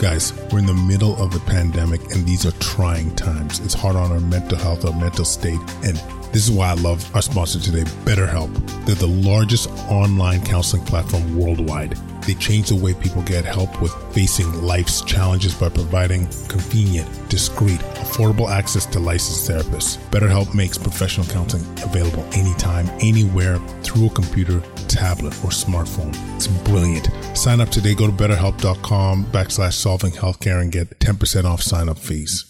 Guys, we're in the middle of a pandemic and these are trying times. It's hard on our mental health, our mental state, and this is why I love our sponsor today, BetterHelp. They're the largest online counseling platform worldwide. They change the way people get help with facing life's challenges by providing convenient, discreet, affordable access to licensed therapists. BetterHelp makes professional counseling available anytime, anywhere, through a computer, tablet, or smartphone. It's brilliant. Sign up today. Go to betterhelp.com backslash solving healthcare and get 10% off sign up fees.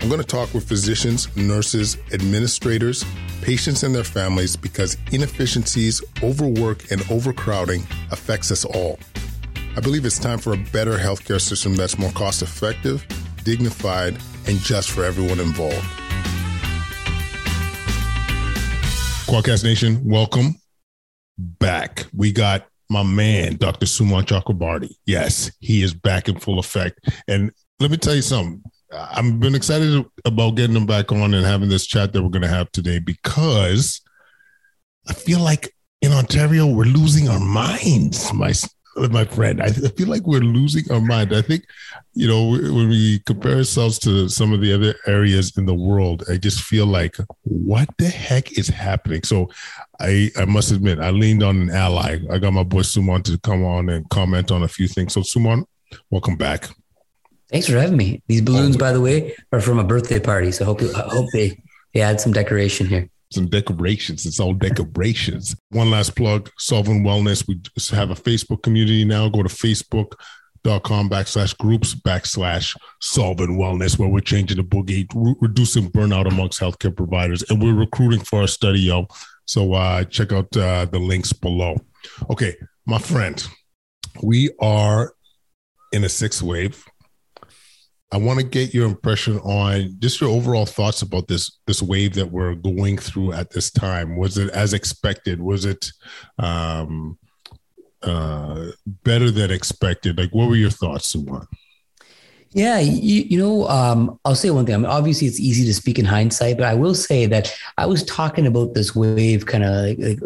I'm going to talk with physicians, nurses, administrators, patients, and their families because inefficiencies, overwork, and overcrowding affects us all. I believe it's time for a better healthcare system that's more cost effective, dignified, and just for everyone involved. Quadcast Nation, welcome back. We got my man, Dr. Sumon Chakrabarti. Yes, he is back in full effect. And let me tell you something. I've been excited about getting him back on and having this chat that we're going to have today because I feel like in Ontario we're losing our minds, my my friend. I feel like we're losing our mind. I think, you know, when we compare ourselves to some of the other areas in the world, I just feel like, what the heck is happening? So, I I must admit, I leaned on an ally. I got my boy Sumon to come on and comment on a few things. So, Sumon, welcome back. Thanks for having me. These balloons, by the way, are from a birthday party. So I hope, I hope they, they add some decoration here. Some decorations. It's all decorations. One last plug Solving Wellness. We just have a Facebook community now. Go to facebook.com backslash groups backslash solving wellness, where we're changing the boogie, re- reducing burnout amongst healthcare providers. And we're recruiting for our study, yo. So uh, check out uh, the links below. Okay, my friend, we are in a sixth wave I want to get your impression on just your overall thoughts about this this wave that we're going through at this time. Was it as expected? Was it um, uh, better than expected? Like, what were your thoughts, Sumon? Yeah, you, you know, um, I'll say one thing. I mean, obviously, it's easy to speak in hindsight, but I will say that I was talking about this wave kind of like, like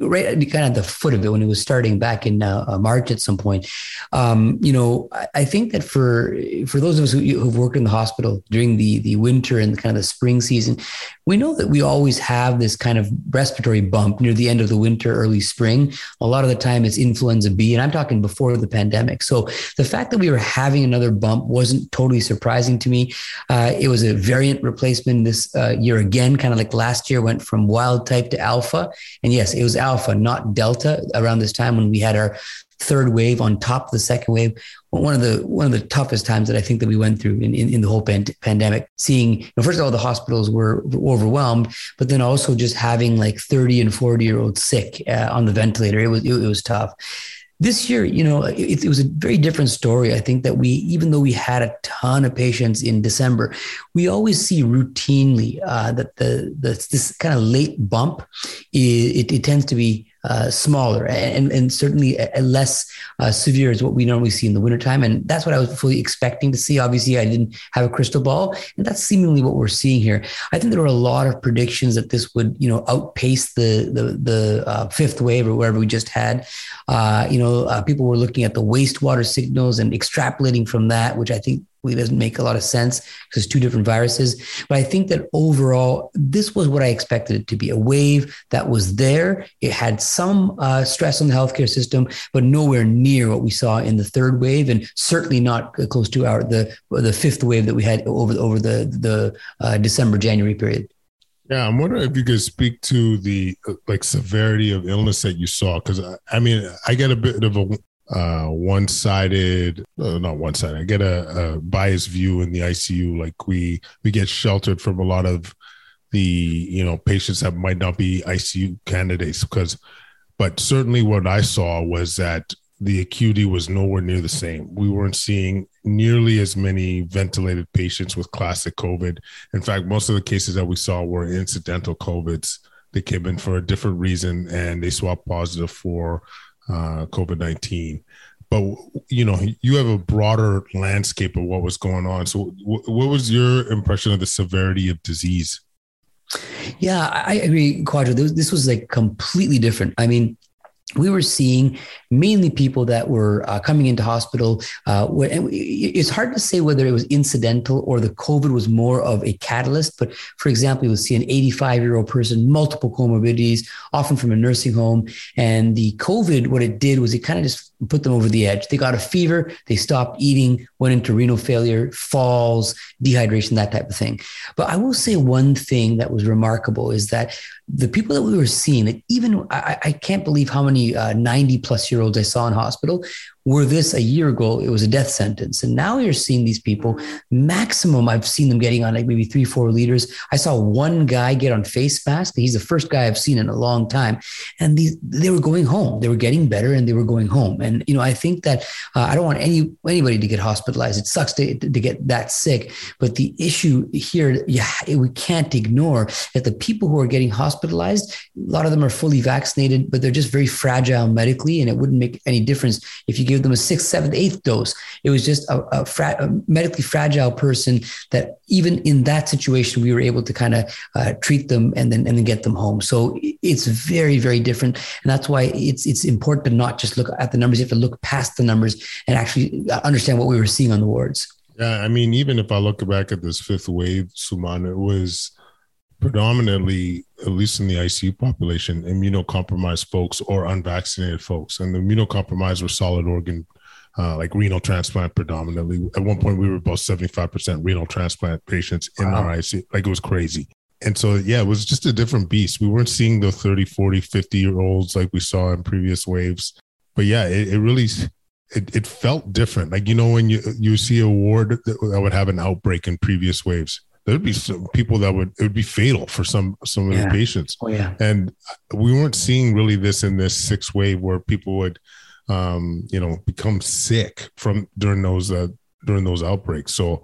right kind of at the foot of it when it was starting back in uh, uh, March at some point. Um, you know, I, I, think that for for those of us who, who've worked in the hospital during the the winter and kind of the spring season, we know that we always have this kind of respiratory bump near the end of the winter, early spring. A lot of the time, it's influenza B, and I'm talking before the pandemic. So the fact that we were having another bump wasn't totally surprising to me. Uh, it was a variant replacement this uh, year again, kind of like last year went from wild type to alpha, and yes, it was alpha, not delta. Around this time when we had our third wave on top of the second wave, one of the one of the toughest times that I think that we went through in, in, in the whole pan- pandemic. Seeing, you know, first of all, the hospitals were overwhelmed, but then also just having like 30 and 40 year olds sick uh, on the ventilator. It was it, it was tough this year, you know, it, it, was a very different story. I think that we, even though we had a ton of patients in December, we always see routinely uh, that the, the this kind of late bump, it, it tends to be uh, smaller and, and certainly a, a less uh, severe as what we normally see in the wintertime. And that's what I was fully expecting to see. Obviously, I didn't have a crystal ball, and that's seemingly what we're seeing here. I think there were a lot of predictions that this would, you know, outpace the the, the uh, fifth wave or whatever we just had. Uh, you know, uh, people were looking at the wastewater signals and extrapolating from that, which I think really doesn't make a lot of sense because it's two different viruses. But I think that overall, this was what I expected it to be a wave that was there. It had some uh, stress on the healthcare system, but nowhere near what we saw in the third wave, and certainly not close to our the the fifth wave that we had over over the the uh, December January period. Yeah, I'm wondering if you could speak to the like severity of illness that you saw, because I, I, mean, I get a bit of a uh, one-sided, uh, not one-sided. I get a, a biased view in the ICU. Like we we get sheltered from a lot of the you know patients that might not be ICU candidates because, but certainly what I saw was that the acuity was nowhere near the same. We weren't seeing nearly as many ventilated patients with classic COVID. In fact, most of the cases that we saw were incidental COVIDs. They came in for a different reason and they swapped positive for uh, COVID 19. But, you know, you have a broader landscape of what was going on. So, w- what was your impression of the severity of disease? Yeah, I agree, Kwadwo. This was like completely different. I mean, we were seeing mainly people that were uh, coming into hospital. Uh, it's hard to say whether it was incidental or the COVID was more of a catalyst. But for example, you would see an 85 year old person, multiple comorbidities, often from a nursing home. And the COVID, what it did was it kind of just put them over the edge. They got a fever, they stopped eating, went into renal failure, falls, dehydration, that type of thing. But I will say one thing that was remarkable is that the people that we were seeing, that even I, I can't believe how many uh, 90 plus year olds I saw in hospital were this a year ago, it was a death sentence. And now you're seeing these people, maximum, I've seen them getting on like maybe three, four liters. I saw one guy get on face mask. He's the first guy I've seen in a long time. And these, they were going home. They were getting better and they were going home. And, you know, I think that uh, I don't want any anybody to get hospitalized. It sucks to, to get that sick. But the issue here, yeah, we can't ignore that the people who are getting hospitalized, a lot of them are fully vaccinated, but they're just very fragile medically. And it wouldn't make any difference if you give them a sixth, seventh, eighth dose. It was just a, a, fra- a medically fragile person that even in that situation, we were able to kind of uh, treat them and then and then get them home. So it's very, very different, and that's why it's it's important to not just look at the numbers. You have to look past the numbers and actually uh, understand what we were seeing on the wards. Yeah, I mean, even if I look back at this fifth wave, Sumon, it was predominantly, at least in the ICU population, immunocompromised folks or unvaccinated folks. And the immunocompromised were solid organ, uh, like renal transplant predominantly. At one point, we were about 75% renal transplant patients in wow. our ICU. Like it was crazy. And so, yeah, it was just a different beast. We weren't seeing the 30, 40, 50 year olds like we saw in previous waves. But yeah, it, it really it, it felt different. Like, you know, when you, you see a ward that, that would have an outbreak in previous waves, there'd be some people that would it would be fatal for some some of the patients. Oh yeah. And we weren't seeing really this in this sixth wave where people would um, you know, become sick from during those uh, during those outbreaks. So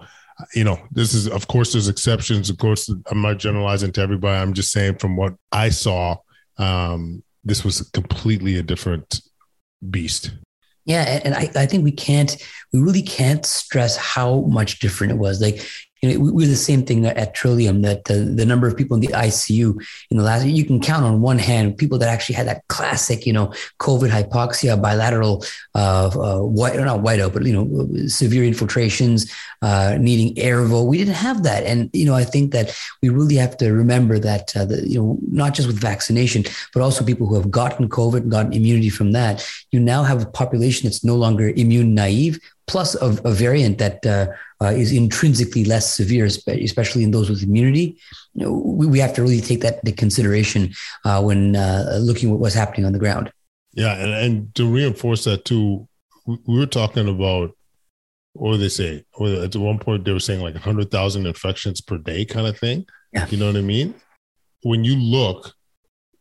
you know, this is of course there's exceptions. Of course, I'm not generalizing to everybody. I'm just saying from what I saw, um, this was completely a different beast. Yeah, and I, I think we can't, we really can't stress how much different it was. Like, know, we're the same thing at Trillium that the, the number of people in the ICU in the last, you can count on one hand people that actually had that classic, you know, COVID hypoxia, bilateral, uh, uh white, not whiteout, but, you know, severe infiltrations, uh, needing Airvo. We didn't have that. And, you know, I think that we really have to remember that, uh, the, you know, not just with vaccination, but also people who have gotten COVID and gotten immunity from that, you now have a population that's no longer immune naive, plus a, a variant that uh, uh, is intrinsically less severe, especially in those with immunity. You know, we, we, have to really take that into consideration uh, when uh, looking at what's happening on the ground. Yeah, and, and to reinforce that too, we, we were talking about what do they say? At one point, they were saying like 100,000 infections per day kind of thing. Yeah. You know what I mean? When you look,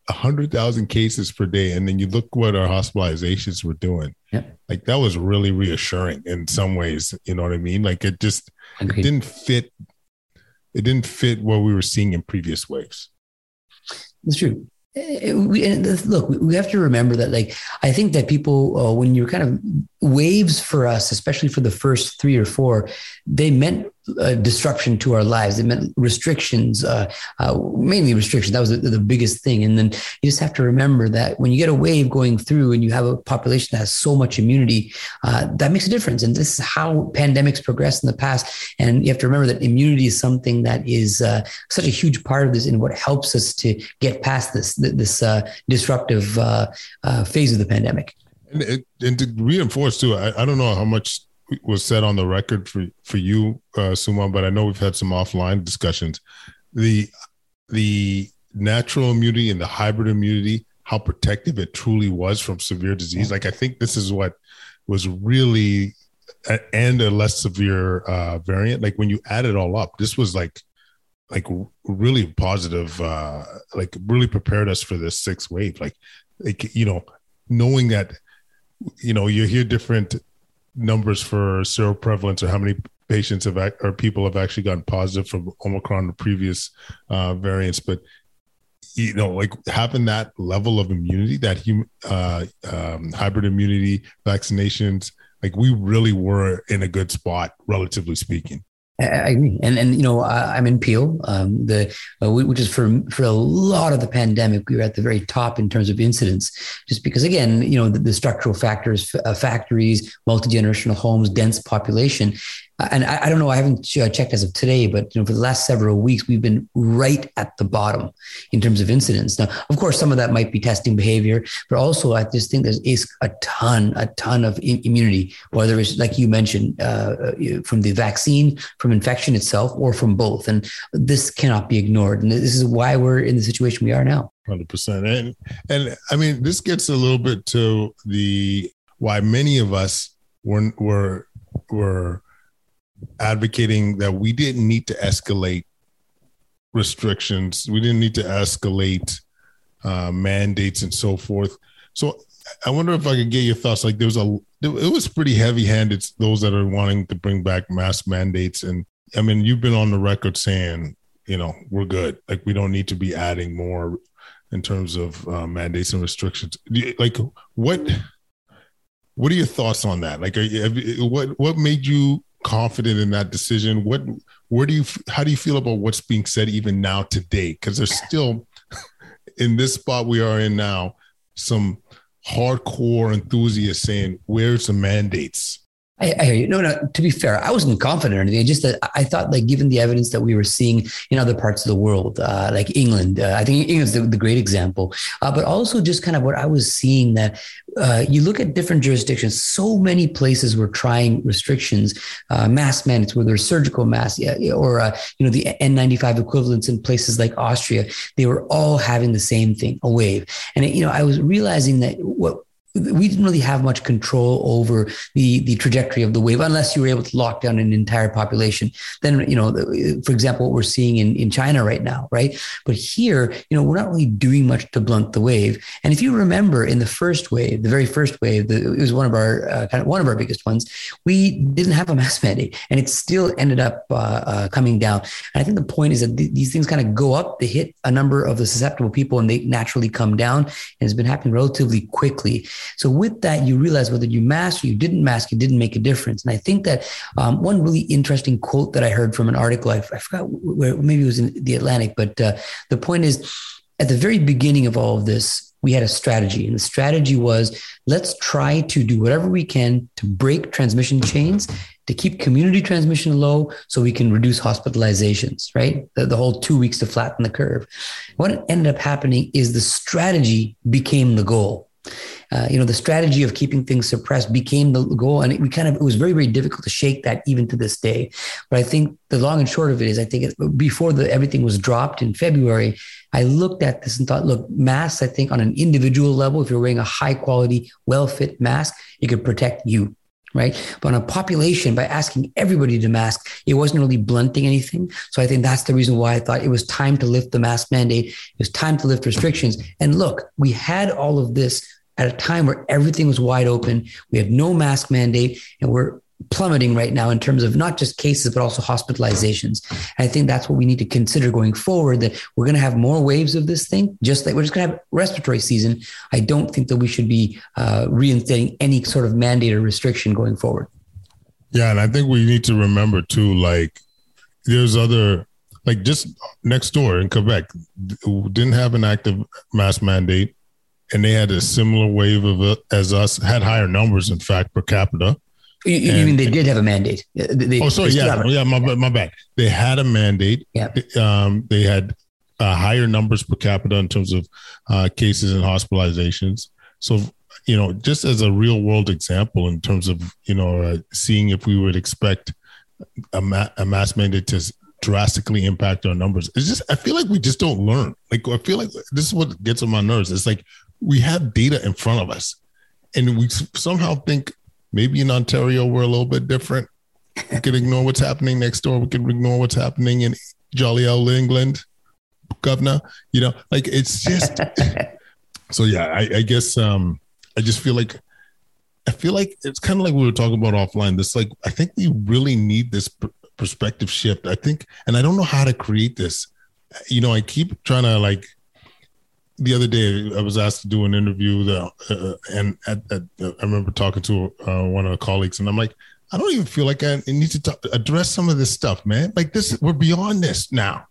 100,000 cases per day, and then you look what our hospitalizations were doing like that was really reassuring in some ways. You know what I mean? Like it just it didn't fit. It didn't fit what we were seeing in previous waves. That's true. Eh, eh, we, look, we have to remember that, like, I think that people, uh, when you're kind of waves for us, especially for the first three or four, they meant uh, disruption to our lives. It meant restrictions, uh, uh, mainly restrictions. That was the, the, biggest thing. And then you just have to remember that when you get a wave going through and you have a population that has so much immunity, uh, that makes a difference. And this is how pandemics progress in the past. And you have to remember that immunity is something that is uh, such a huge part of this and what helps us to get past this this uh, disruptive phase of the pandemic. And, and to reinforce too, I, I don't know how much was said on the record for for you, uh, Sumon, but I know we've had some offline discussions. The the natural immunity and the hybrid immunity, how protective it truly was from severe disease. Like I think this is what was really and a less severe uh, variant. Like when you add it all up, this was like like really positive. Uh, like really prepared us for this sixth wave. Like like you know knowing that you know you hear different numbers for seroprevalence or how many patients have or people have actually gotten positive from Omicron or previous uh, variants, but you know, like having that level of immunity, that hum, uh, um, hybrid immunity vaccinations, like we really were in a good spot, relatively speaking. I agree, and and you know I'm in Peel, um, the uh, which is for for a lot of the pandemic we were at the very top in terms of incidents, just because again you know the, the structural factors, uh, factories, multi generational homes, dense population, and I, I, don't know, I haven't uh, checked as of today, but you know, for the last several weeks, we've been right at the bottom in terms of incidents. Now, of course, some of that might be testing behavior, but also I just think there's a ton, a ton of immunity, whether it's like you mentioned, uh, uh from the vaccine, from infection itself, or from both. And this cannot be ignored. And this is why we're in the situation we are now. Hundred percent, and and I mean, this gets a little bit to the why many of us were were were advocating that we didn't need to escalate restrictions. We didn't need to escalate uh, mandates and so forth. So I wonder if I could get your thoughts. Like there was a, it was pretty heavy handed. Those that are wanting to bring back mask mandates, and I mean, you've been on the record saying, you know, we're good. Like we don't need to be adding more in terms of uh, mandates and restrictions. Like what? What are your thoughts on that? Like, you, what what made you confident in that decision? What, where do you, how do you feel about what's being said even now today? Because there's still, in this spot we are in now, some hardcore enthusiasts saying, "Where's the mandates? I, I, hear you. No, no. To be fair, I wasn't confident or anything. Just that I thought, like, given the evidence that we were seeing in other parts of the world, uh, like England, uh, I think England's the, the great example. Uh, but also just kind of what I was seeing that uh, you look at different jurisdictions. So many places were trying restrictions, uh, mask mandates, whether surgical masks or uh, you know the N95 equivalents in places like Austria. They were all having the same thing, a wave. And it, you know, I was realizing that what we didn't really have much control over the the trajectory of the wave unless you were able to lock down an entire population. Then you know for example what we're seeing in, in china right now right? But here you know we're not really doing much to blunt the wave. And if you remember in the first wave the very first wave the, it was one of our uh, kind of one of our biggest ones we didn't have a mask mandate and it still ended up uh, uh, coming down. And i think the point is that th- these things kind of go up they hit a number of the susceptible people and they naturally come down. And it's been happening relatively quickly so with that, you realize whether you mask or you didn't mask, it didn't make a difference. And I think that um, one really interesting quote that I heard from an article, I, I forgot where, maybe it was in the Atlantic, but uh, the point is at the very beginning of all of this, we had a strategy. And the strategy was let's try to do whatever we can to break transmission chains, to keep community transmission low so we can reduce hospitalizations, right? The, the, whole two weeks to flatten the curve. What ended up happening is the strategy became the goal. Uh, you know, the strategy of keeping things suppressed became the goal. And it, we kind of, it was very, very difficult to shake that even to this day. But I think the long and short of it is, I think it, before the, everything was dropped in February, I looked at this and thought, look, masks, I think on an individual level, if you're wearing a high quality, well fit mask, it could protect you right? But on a population, by asking everybody to mask, it wasn't really blunting anything. So I think that's the reason why I thought it was time to lift the mask mandate. It was time to lift restrictions. And look, we had all of this at a time where everything was wide open. We have no mask mandate and we're plummeting right now in terms of not just cases, but also hospitalizations. And I think that's what we need to consider going forward that we're going to have more waves of this thing, just like we're just going to have respiratory season. I don't think that we should be uh, reinstating any sort of mandate or restriction going forward. Yeah. And I think we need to remember too, like, there's other, like, just next door in Quebec, didn't have an active mask mandate and they had a similar wave of it as us, had higher numbers, in fact, per capita. You, you and, mean they did have a mandate? They, oh, sorry, yeah, yeah, my, my bad. They had a mandate. Yeah. Um, they had uh, higher numbers per capita in terms of uh, cases and hospitalizations. So, you know, just as a real world example, in terms of you know, uh, seeing if we would expect a, ma- a mass mandate to drastically impact our numbers. It's just I feel like we just don't learn. Like I feel like this is what gets on my nerves. It's like we have data in front of us, and we somehow think maybe in Ontario we're a little bit different. We can ignore what's happening next door. We can ignore what's happening in jolly old England, governor. You know, like it's just. so yeah, I, I guess um, I just feel like I feel like it's kind of like we were talking about offline. This like I think we really need this perspective shift. I think, and I don't know how to create this. You know, I keep trying to like. The other day, I was asked to do an interview, that, uh, and at, at, uh, I remember talking to uh, one of the colleagues, and I'm like, I don't even feel like I need to talk, address some of this stuff, man. Like this, we're beyond this now.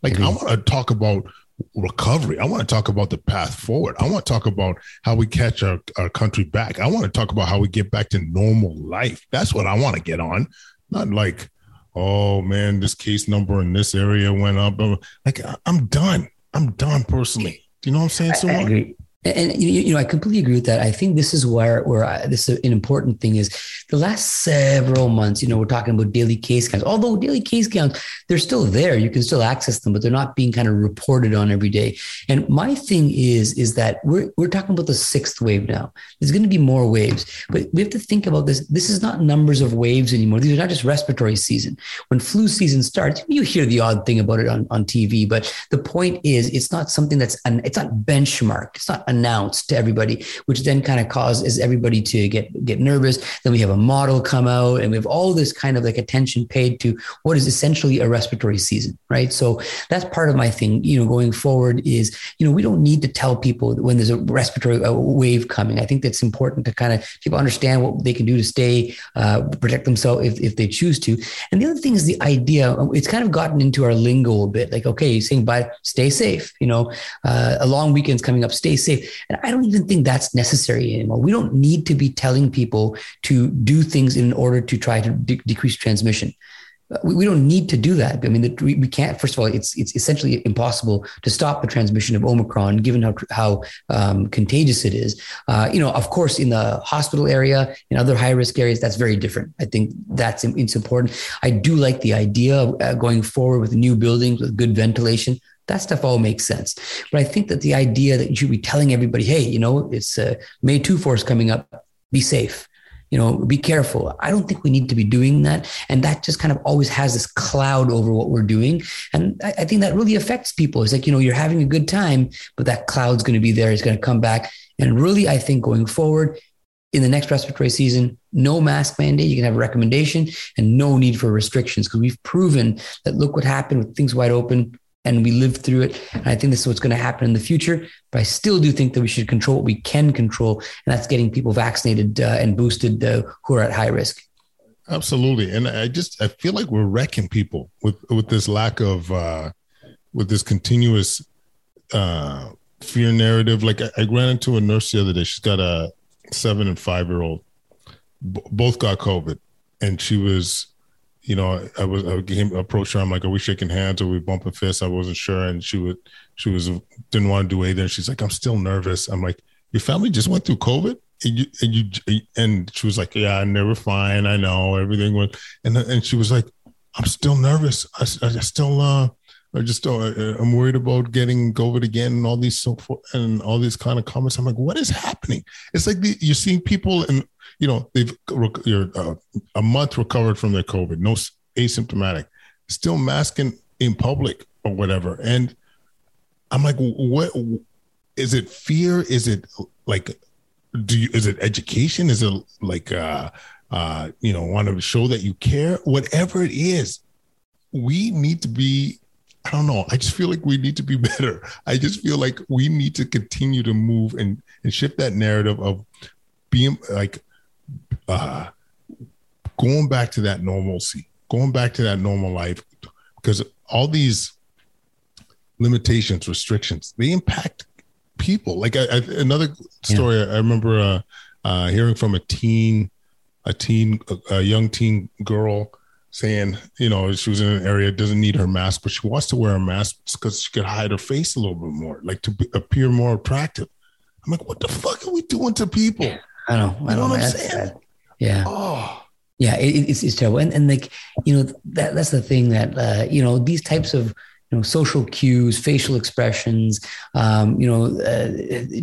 Like mm-hmm. I want to talk about recovery. I want to talk about the path forward. I want to talk about how we catch our, our country back. I want to talk about how we get back to normal life. That's what I want to get on. Not like, oh man, this case number in this area went up. Like I'm done. I'm done personally. Do you know what I'm saying? So I, I agree. And you know, I completely agree with that. I think this is where where I, this is an important thing is the last several months. You know, we're talking about daily case counts. Although daily case counts, they're still there. You can still access them, but they're not being kind of reported on every day. And my thing is is that we're we're talking about the sixth wave now. There's going to be more waves, but we have to think about this. This is not numbers of waves anymore. These are not just respiratory season. When flu season starts, you hear the odd thing about it on on TV, but the point is, it's not something that's an, it's not benchmarked. It's not announced to everybody, which then kind of causes everybody to get get nervous. Then we have a model come out, and we have all this kind of like attention paid to what is essentially a respiratory season, right? So that's part of my thing. You know, going forward is you know we don't need to tell people when there's a respiratory wave coming. I think that's important to kind of people understand what they can do to stay uh, protect themselves if if they choose to. And the other thing is the idea. It's kind of gotten into our lingo a bit. Like okay, you're saying bye, stay safe. You know, uh, a long weekend's coming up, stay safe. And I don't even think that's necessary anymore. We don't need to be telling people to do things in order to try to de- decrease transmission. We, we, don't need to do that. I mean, the, we, we, can't. First of all, it's it's essentially impossible to stop the transmission of Omicron, given how how um, contagious it is. Uh, you know, of course, in the hospital area, in other high risk areas, that's very different. I think that's it's important. I do like the idea of uh, going forward with new buildings with good ventilation. That stuff all makes sense. But I think that the idea that you should be telling everybody, hey, you know, it's uh, May 2 force coming up, be safe, you know, be careful. I don't think we need to be doing that. And that just kind of always has this cloud over what we're doing. And I, I think that really affects people. It's like, you know, you're having a good time, but that cloud's going to be there. It's going to come back. And really, I think going forward, in the next respiratory season, no mask mandate. You can have a recommendation and no need for restrictions because we've proven that look what happened with things wide open and we lived through it. And I think this is what's going to happen in the future. But I still do think that we should control what we can control, and that's getting people vaccinated uh, and boosted uh, who are at high risk. Absolutely, and I just I feel like we're wrecking people with with this lack of uh, with this continuous uh, fear narrative. Like I, I ran into a nurse the other day. She's got a seven and five year old. B- both got COVID, and she was you know, I was I approached her. I'm like, "Are we shaking hands? Are we bumping fists?" I wasn't sure, and she would she was didn't want to do either. She's like, "I'm still nervous." I'm like, "Your family just went through COVID." And you, and you and she was like, "Yeah, they were fine. I know everything went." And and she was like, "I'm still nervous. I, I still uh, I just uh, I'm worried about getting COVID again and all these so forth and all these kind of comments. I'm like, what is happening? It's like the, you're seeing people and you know, they've you're uh, a month recovered from their COVID, no asymptomatic, still masking in public or whatever. And I'm like, what is it? Fear? Is it like, do you? Is it education? Is it like, uh, uh, you know, want to show that you care? Whatever it is, we need to be I don't know. I just feel like we need to be better. I just feel like we need to continue to move and, and shift that narrative of being like uh, going back to that normalcy, going back to that normal life, because all these limitations, restrictions, they impact people. Like I, I, another story, yeah. I remember uh, uh, hearing from a teen, a teen, a young teen girl saying, you know, she was in an area doesn't need her mask, but she wants to wear a mask because she could hide her face a little bit more, like to be, appear more attractive. I'm like, what the fuck are we doing to people? I know. I know. know what I'm saying? Yeah. Oh, Yeah, it, it's, it's terrible. And, and like, you know, that, that's the thing that, uh, you know, these types of you know, social cues, facial expressions, um, you know, uh,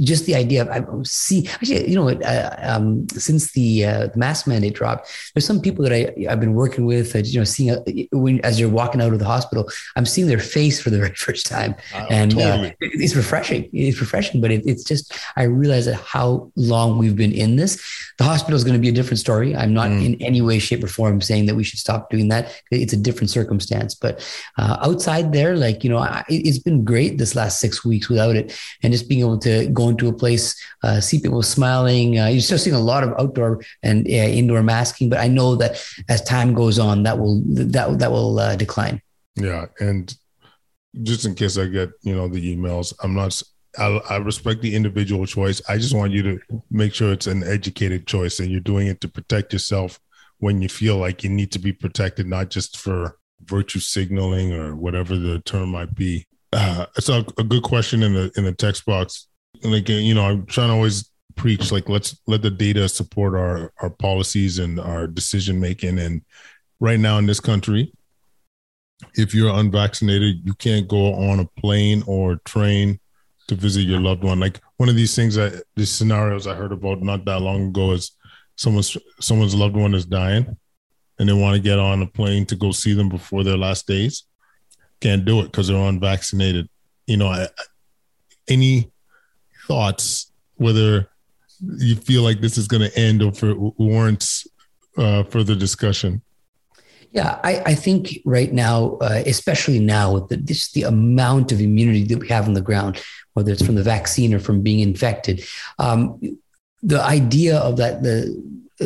just the idea of I see. Actually, you know, uh, um, since the, uh, the mask mandate dropped, there's some people that I I've been working with. you know, seeing uh, when as you're walking out of the hospital, I'm seeing their face for the very first time, oh, and uh, totally. it's refreshing. It's refreshing, but it, it's just I realize that how long we've been in this. The hospital is going to be a different story. I'm not mm. in any way, shape, or form saying that we should stop doing that. It's a different circumstance, but uh, outside there like, you know, I, it's been great this last six weeks without it. And just being able to go into a place, uh, see people smiling. Uh, you're still seeing a lot of outdoor and uh, indoor masking, but I know that as time goes on, that will, that, that will uh, decline. Yeah. And just in case I get, you know, the emails, I'm not, I, I, respect the individual choice. I just want you to make sure it's an educated choice and you're doing it to protect yourself when you feel like you need to be protected, not just for virtue signaling or whatever the term might be. Uh, it's a, a good question in the in the text box. And like you know, I'm trying to always preach like let's let the data support our our policies and our decision making. And right now in this country, if you're unvaccinated, you can't go on a plane or train to visit your loved one. Like one of these things that these scenarios I heard about not that long ago is someone's someone's loved one is dying and they want to get on a plane to go see them before their last days, can't do it because they're unvaccinated. You know, I, any thoughts whether you feel like this is going to end or for warrants uh, further discussion? Yeah, I, I think right now, uh, especially now with the, the amount of immunity that we have on the ground, whether it's from the vaccine or from being infected, um, the idea of that the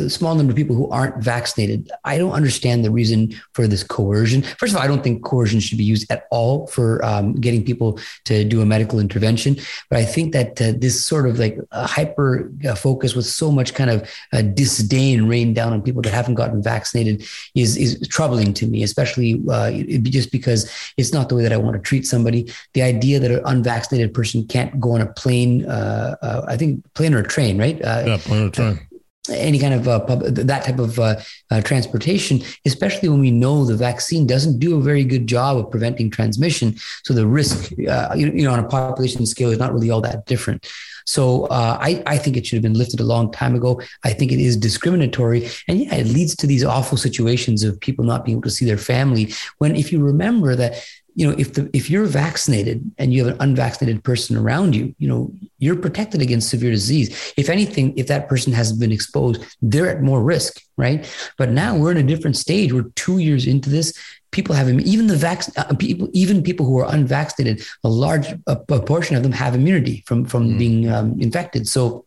small number of people who aren't vaccinated. I don't understand the reason for this coercion. First of all, I don't think coercion should be used at all for um, getting people to do a medical intervention. But I think that uh, this sort of like hyper uh, focus with so much kind of uh, disdain rained down on people that haven't gotten vaccinated is is troubling to me, especially uh, just because it's not the way that I want to treat somebody. The idea that an unvaccinated person can't go on a plane, uh, I think plane or train, right? yeah, plane or train any kind of uh, pub, that type of uh, uh, transportation, especially when we know the vaccine doesn't do a very good job of preventing transmission. So the risk, uh, you, you, know, on a population scale is not really all that different. So uh, I, I think it should have been lifted a long time ago. I think it is discriminatory. And yeah, it leads to these awful situations of people not being able to see their family. When if you remember that you know if the if you're vaccinated and you have an unvaccinated person around you you know you're protected against severe disease. If anything if that person hasn't been exposed they're at more risk right? But now we're in a different stage. We're 2 years into this. People have even the vac uh, people even people who are unvaccinated a large a, a portion of them have immunity from from mm. being um, infected. So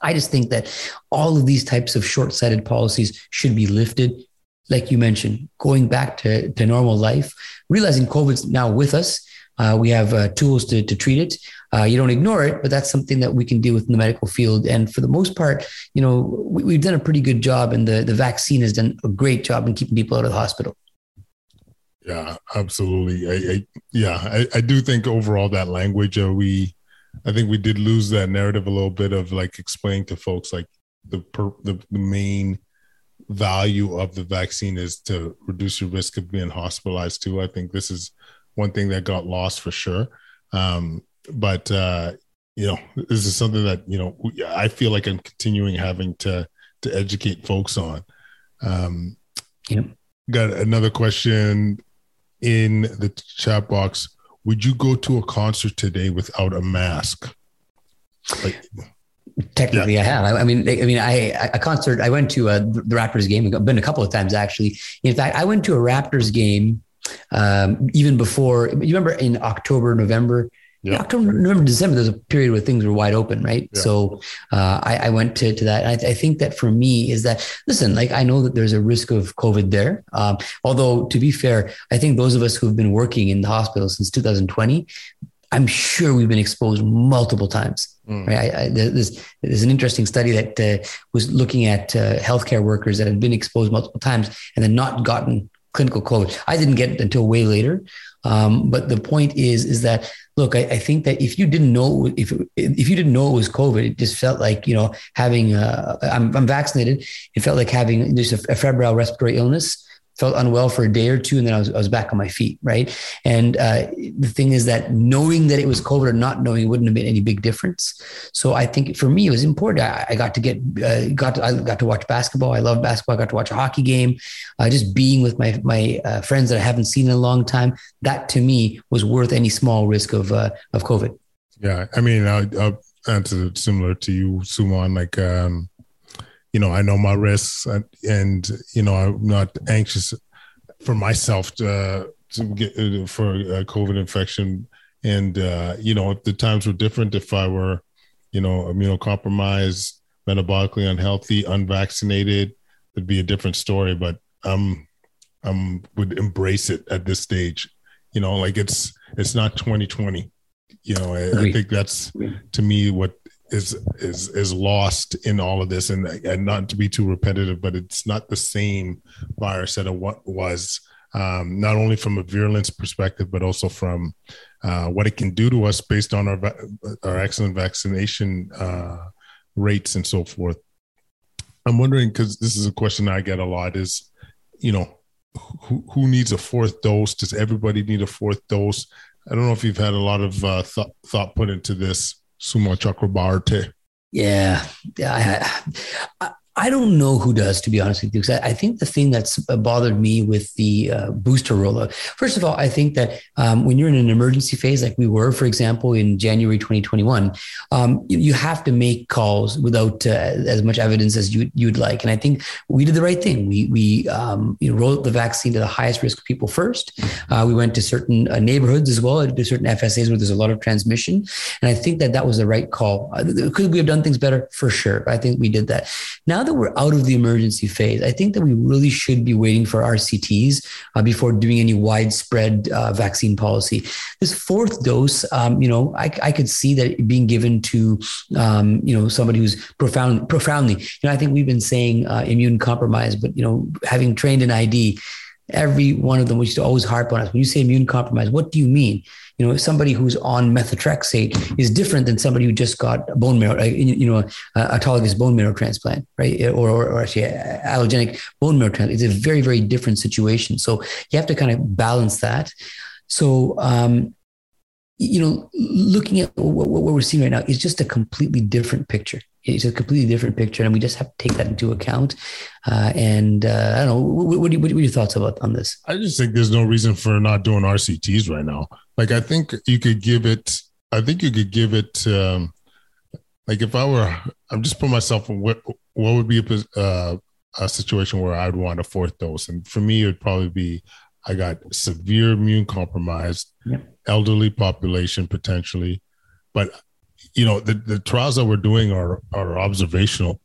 I just think that all of these types of short-sighted policies should be lifted like you mentioned, going back to, to normal life, realizing COVID's now with us. Uh, we have uh, tools to, to treat it. Uh, you don't ignore it, but that's something that we can deal with in the medical field. And for the most part, you know, we, have done a pretty good job, and the, the vaccine has done a great job in keeping people out of the hospital. Yeah, absolutely. I, I yeah, I, I, do think overall that language, uh, we, I think we did lose that narrative a little bit of like explaining to folks like the per, the, the main value of the vaccine is to reduce your risk of being hospitalized too. I think this is one thing that got lost for sure. Um, but uh, you know, this is something that you know I feel like I'm continuing having to to educate folks on. Um, yep. Got another question in the chat box. Would you go to a concert today without a mask? Like, Technically, yeah. I have. I, I, mean, I mean, I a concert. I went to a, the Raptors game. I've been a couple of times actually. In fact, I went to a Raptors game um, even before. You remember in October, November. Yeah. October, November, December, there's a period where things were wide open, right? Yeah. So uh, I, I, went to, to that. I, I, think that for me is that, listen, like I know that there's a risk of COVID there. Um, although, to be fair, I think those of us who've been working in the hospital since 2020, I'm sure we've been exposed multiple times. Mm. Right? I, I, there's, there's an interesting study that uh, was looking at uh, healthcare workers that had been exposed multiple times and then not gotten clinical COVID. I didn't get it until way later. Um, but the point is, is that look, I, I, think that if you didn't know if if you didn't know it was COVID, it just felt like you know having uh, I'm, I'm vaccinated. It felt like having just a, a febrile respiratory illness felt unwell for a day or two and then I was, I was back on my feet. Right. And uh, the thing is that knowing that it was COVID or not knowing wouldn't have made any big difference. So I think for me, it was important. I, I got to get, uh, got to, I got to watch basketball. I love basketball. I got to watch a hockey game, uh, just being with my, my uh, friends that I haven't seen in a long time. That to me was worth any small risk of, uh, of COVID. Yeah. I mean, I'll, I'll answer similar to you, Sumon, like, um, you know, I know my risks and, and you know, I'm not anxious for myself to, to get uh, for a COVID infection. And, uh, you know, if the times were different, if I were, you know, immunocompromised, metabolically unhealthy, unvaccinated, it'd be a different story. But I'm, I'm would embrace it at this stage. You know, like it's, it's not 2020. You know, I, I think that's to me what is is is lost in all of this. And and not to be too repetitive but it's not the same virus that it was um, not only from a virulence perspective but also from uh, what it can do to us based on our our excellent vaccination uh, rates and so forth. I'm wondering because this is a question i get a lot is you know who, who needs a fourth dose? Does everybody need a fourth dose? I don't know if you've had a lot of uh, th- thought put into this Sumon Chakrabarti. Yeah, yeah. I, I don't know who does, to be honest with you, because I, think the thing that's bothered me with the uh, booster rollout, first of all, I think that um, when you're in an emergency phase, like we were, for example, in January 2021, um, you, you, have to make calls without uh, as much evidence as you, you'd like. And I think we did the right thing. We, we um, you know, rolled the vaccine to the highest risk people first. Uh, we went to certain uh, neighborhoods as well, to certain FSAs where there's a lot of transmission. And I think that that was the right call. Uh, could we have done things better? For sure. I think we did that. Now that we're out of the emergency phase, I think that we really should be waiting for RCTs uh, before doing any widespread uh, vaccine policy. This fourth dose, um, you know, I, I, could see that being given to, um, you know, somebody who's profound, profoundly, you know, I think we've been saying uh, immune compromised, but, you know, having trained in ID, every one of them, we used to always harp on us. When you say immune compromised, what do you mean? You know, somebody who's on methotrexate is different than somebody who just got a bone marrow, uh, you know, uh, autologous bone marrow transplant, right? Uh, or, or, or actually allogenic bone marrow transplant. It's a very, very different situation. So you have to kind of balance that. So, um, you know, looking at what, what we're seeing right now is just a completely different picture it's a completely different picture, and we just have to take that into account. Uh, and uh, I don't know, what, what, what, are your thoughts about on this? I just think there's no reason for not doing RCTs right now. Like I think you could give it. I think you could give it. Um, like if I were, I'm just putting myself what what would be a, uh, a situation where I'd want a fourth dose, and for me, it'd probably be I got severe immune compromised, yep. Elderly population potentially, but you know, the, the trials that we're doing are are observational,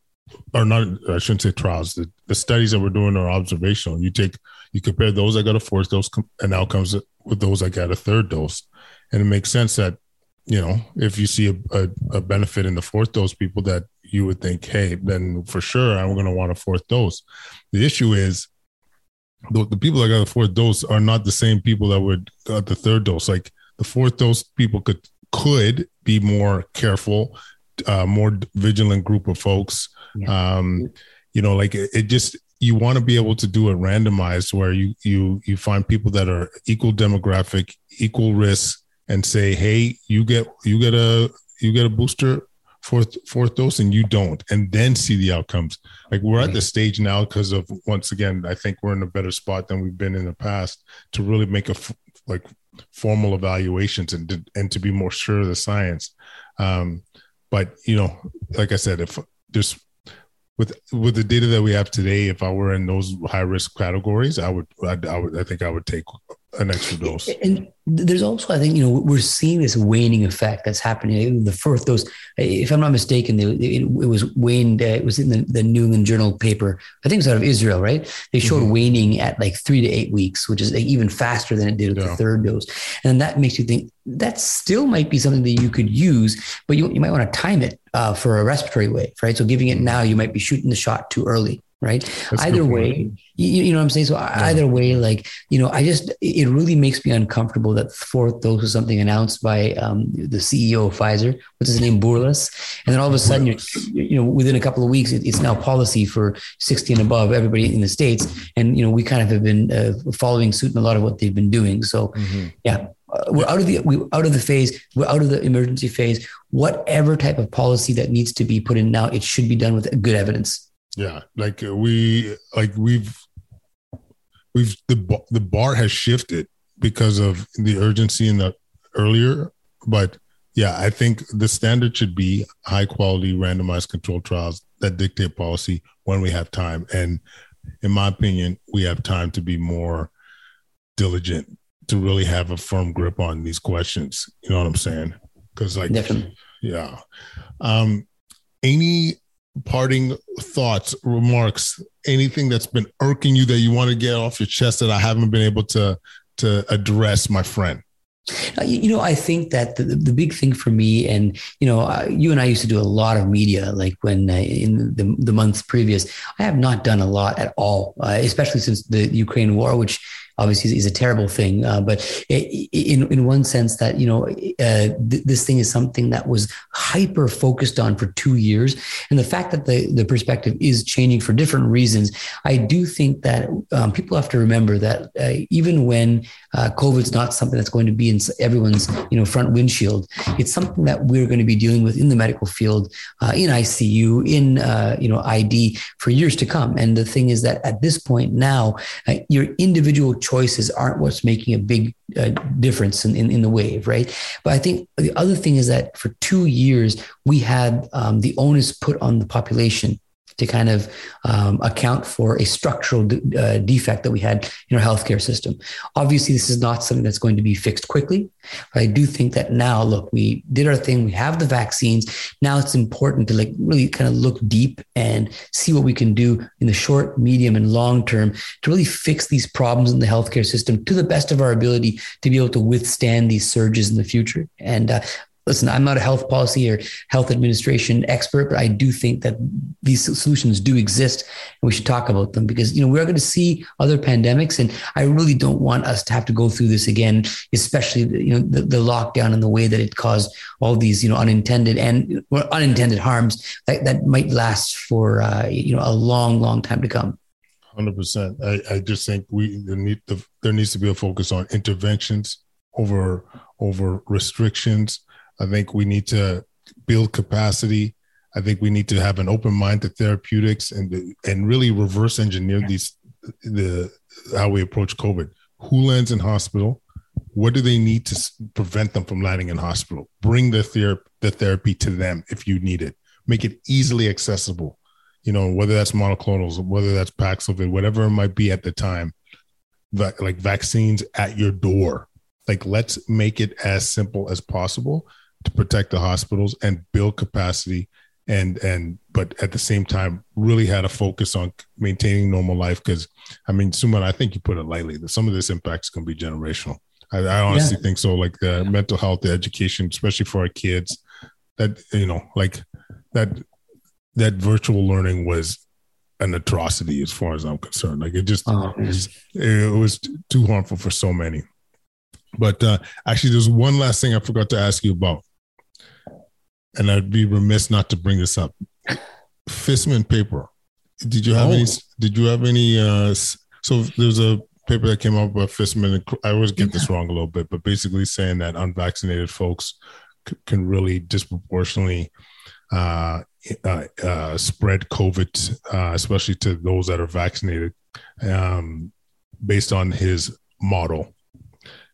or not. I shouldn't say trials. The, the studies that we're doing are observational. You take you compare those that got a fourth dose and outcomes with those that got a third dose, and it makes sense that you know if you see a, a, a benefit in the fourth dose people that you would think, hey, then for sure I'm going to want a fourth dose. The issue is the, the people that got the fourth dose are not the same people that would got the third dose. Like the fourth dose people could could be more careful, uh, more vigilant group of folks. Yeah. Um, you know, like it, it just you want to be able to do a randomized where you you you find people that are equal demographic, equal risk, and say, hey, you get you get a you get a booster fourth fourth dose and you don't and then see the outcomes like we're at the stage now because of once again i think we're in a better spot than we've been in the past to really make a like formal evaluations and to, and to be more sure of the science. Um, but you know, like I said, if there's with with the data that we have today, if I were in those high risk categories, I would, I, I would, I think I would take an extra dose. And there's also, I think, you know, we're seeing this waning effect that's happening. The first dose, if I'm not mistaken, it, it, it was waned. Uh, it was in the, the, New England Journal paper. I think it's out of Israel, right? They showed mm-hmm. waning at like three to eight weeks, which is like even faster than it did with yeah. the third dose. And that makes you think that still might be something that you could use, but you, you might want to time it uh, for a respiratory wave, right? So giving it now, you might be shooting the shot too early. Right? That's either way, you, you, know what I'm saying? So yeah. either way, like, you know, I just, it really makes me uncomfortable that fourth dose was something announced by um, the CEO of Pfizer, what's his name, Bourlas. And then all of a sudden, you're, you know, within a couple of weeks, it, it's now policy for 60 and above, everybody in the States. And, you know, we kind of have been uh, following suit in a lot of what they've been doing. So mm-hmm. yeah, uh, we're out of the we out of the phase we're out of the emergency phase whatever type of policy that needs to be put in now it should be done with good evidence yeah like uh, we like we've we've the the bar has shifted because of the urgency in the earlier but yeah i think the standard should be high quality randomized control trials that dictate policy when we have time. And in my opinion we have time to be more diligent to really have a firm grip on these questions. You know what i'm saying? Because like Definitely. yeah. Um any parting thoughts, remarks, anything that's been irking you that you want to get off your chest that I haven't been able to to address, my friend? Uh, you know, I think that the, the big thing for me, and you know, uh, you and I used to do a lot of media, like when uh, in the, the months previous. I have not done a lot at all, uh, especially since the Ukraine war, which obviously is a terrible thing. Uh, but in in one sense, that you know uh, th- this thing is something that was hyper focused on for two years, and the fact that the the perspective is changing for different reasons, I do think that um, people have to remember that uh, even when uh, COVID's not something that's going to be in everyone's you know front windshield, it's something that we're going to be dealing with in the medical field, uh, in ICU, in uh, you know ID for years to come. And the thing is that at this point now, your individual choices aren't what's making a big uh, difference in, in, in, the wave, right? But I think the other thing is that for two years, we had um, the onus put on the population to kind of um, account for a structural uh, defect that we had in our healthcare system. Obviously, this is not something that's going to be fixed quickly. But I do think that now, look, we did our thing. We have the vaccines. Now it's important to like really kind of look deep and see what we can do in the short, medium, and long term to really fix these problems in the healthcare system to the best of our ability to be able to withstand these surges in the future. And uh, listen, I'm not a health policy or health administration expert, but I do think that these solutions do exist and we should talk about them because, you know, we're going to see other pandemics and I really don't want us to have to go through this again, especially, you know, the, the lockdown and the way that it caused all these, you know, unintended and well, unintended harms that, that might last for, uh, you know, a long, long time to come. Hundred percent. I, I just think we need to, there needs to be a focus on interventions over over restrictions I think we need to build capacity. I think we need to have an open mind to therapeutics and and really reverse engineer these the how we approach COVID. Who lands in hospital? What do they need to prevent them from landing in hospital? Bring the therapy the therapy to them if you need it. Make it easily accessible. You know, whether that's monoclonals, whether that's Paxlovid, whatever it might be at the time, like vaccines at your door. Like, let's make it as simple as possible to protect the hospitals and build capacity and and but at the same time really had a focus on maintaining normal life. Because i mean Sumon i think you put it lightly that some of this impact is going to be generational. I, I honestly yeah. think so. Like the yeah. mental health the education especially for our kids that you know like that that virtual learning was an atrocity as far as i'm concerned. Like it just oh, it, was, it was too harmful for so many. But uh, actually there's one last thing i forgot to ask you about and I'd be remiss not to bring this up. Fisman paper. Did you have oh. any? Did you have any? Uh, so there's a paper that came out by Fisman. I always get this wrong a little bit, but basically saying that unvaccinated folks c- can really disproportionately uh, uh, uh, spread COVID, uh, especially to those that are vaccinated, um, based on his model.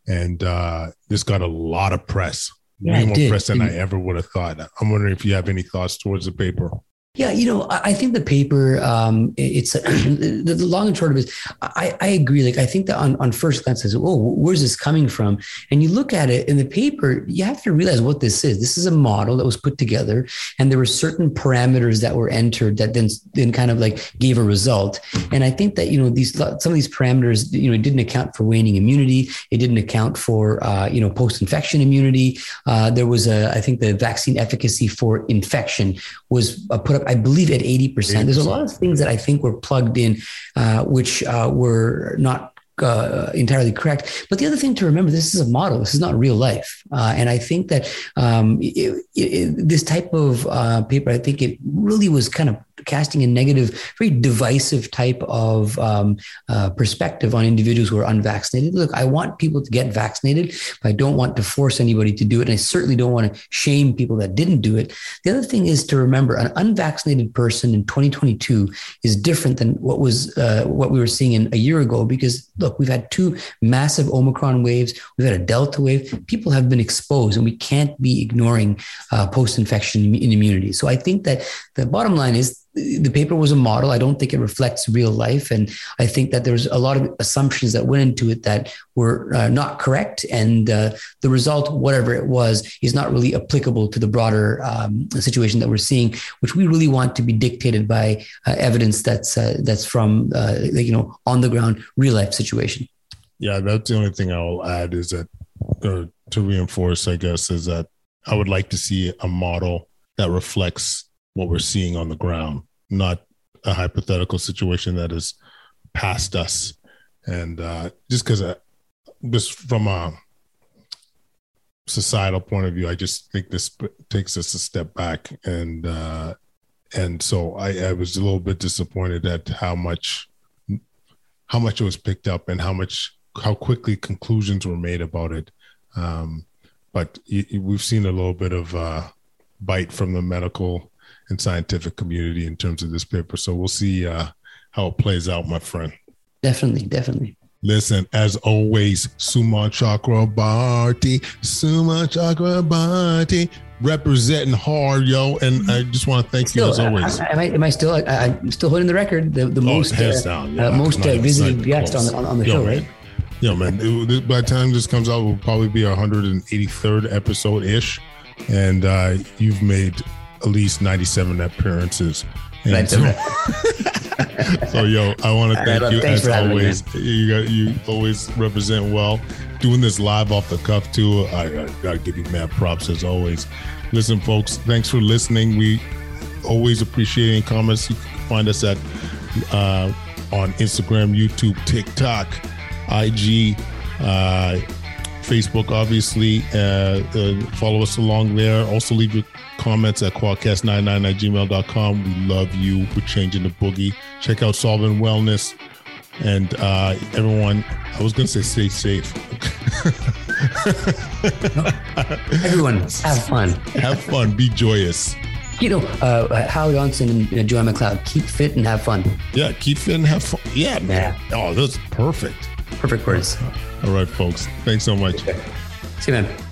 And uh, this got a lot of press yeah, way more did. press than I ever would have thought. I'm wondering if you have any thoughts towards the paper. Yeah, you know, I think the paper, um, it's the, long and short of it I, I agree. Like, I think that on, on first glance, says, oh, where's this coming from? And you look at it in the paper, you have to realize what this is. This is a model that was put together, and there were certain parameters that were entered that then then kind of like gave a result. And I think that you know these some of these parameters, you know, it didn't account for waning immunity. It didn't account for uh, you know post infection immunity. Uh, there was a, I think, the vaccine efficacy for infection was uh, put up I believe, at 80%. 80%. There's a lot of things that I think were plugged in, uh, which uh, were not uh, entirely correct. But the other thing to remember, this is a model. This is not real life. Uh, and I think that um, it, it, this type of uh, paper, I think it really was kind of casting a negative, very divisive type of um, uh, perspective on individuals who are unvaccinated. Look, I want people to get vaccinated, but I don't want to force anybody to do it. And I certainly don't want to shame people that didn't do it. The other thing is to remember an unvaccinated person in 2022 is different than what was uh, what we were seeing in a year ago because look, we've had two massive Omicron waves, we've had a Delta wave. People have been exposed, and we can't be ignoring uh, post-infection immunity. So I think that the bottom line is the paper was a model. I don't think it reflects real life. And I think that there's a lot of assumptions that went into it that were uh, not correct. And uh, the result, whatever it was, is not really applicable to the broader um, situation that we're seeing, which we really want to be dictated by uh, evidence that's uh, that's from uh, you know on the ground real life situation. Yeah, that's the only thing I'll add is that uh, to reinforce, I guess, is that I would like to see a model that reflects what we're seeing on the ground, not a hypothetical situation that is past us. And uh, just because, just from a societal point of view, I just think this takes us a step back, and uh, and so I, I was a little bit disappointed at how much how much it was picked up and how much how quickly conclusions were made about it. Um, but we've seen a little bit of uh, bite from the medical and scientific community in terms of this paper. So we'll see uh, how it plays out, my friend. Definitely, definitely. Listen, as always, Sumon Chakrabarti, Sumon Chakrabarti, representing hard, yo. And I just want to thank still, you as always. Am I, am I still? I, am still holding the record. The, the oh, most uh, down, yeah, uh, most uh, visited guest on, on, on the yo, show, man. right? Yeah, man. It, by the time this comes out, it will probably be our 183rd episode ish, and uh, you've made at least 97 appearances. And so, so, yo, I want to thank right, you as always. You got you always represent well. Doing this live off the cuff too. I, I gotta give you mad props as always. Listen, folks, thanks for listening. We always appreciate any comments. You can find us at uh, on Instagram, YouTube, TikTok, IG. Uh, Facebook, obviously. Uh, uh, follow us along there. Also, leave your comments at quadcast99 at gmail.com. We love you. We're changing the boogie. Check out Solving Wellness. And uh, everyone, I was going to say stay safe. everyone, have fun. have fun. Be joyous. You know, uh, Hal Johnson and you know, Joanne McLeod, keep fit and have fun. Yeah, keep fit and have fun. Yeah, man. Yeah. Oh, that's perfect. Perfect words. All right, folks. Thanks so much. See you, man.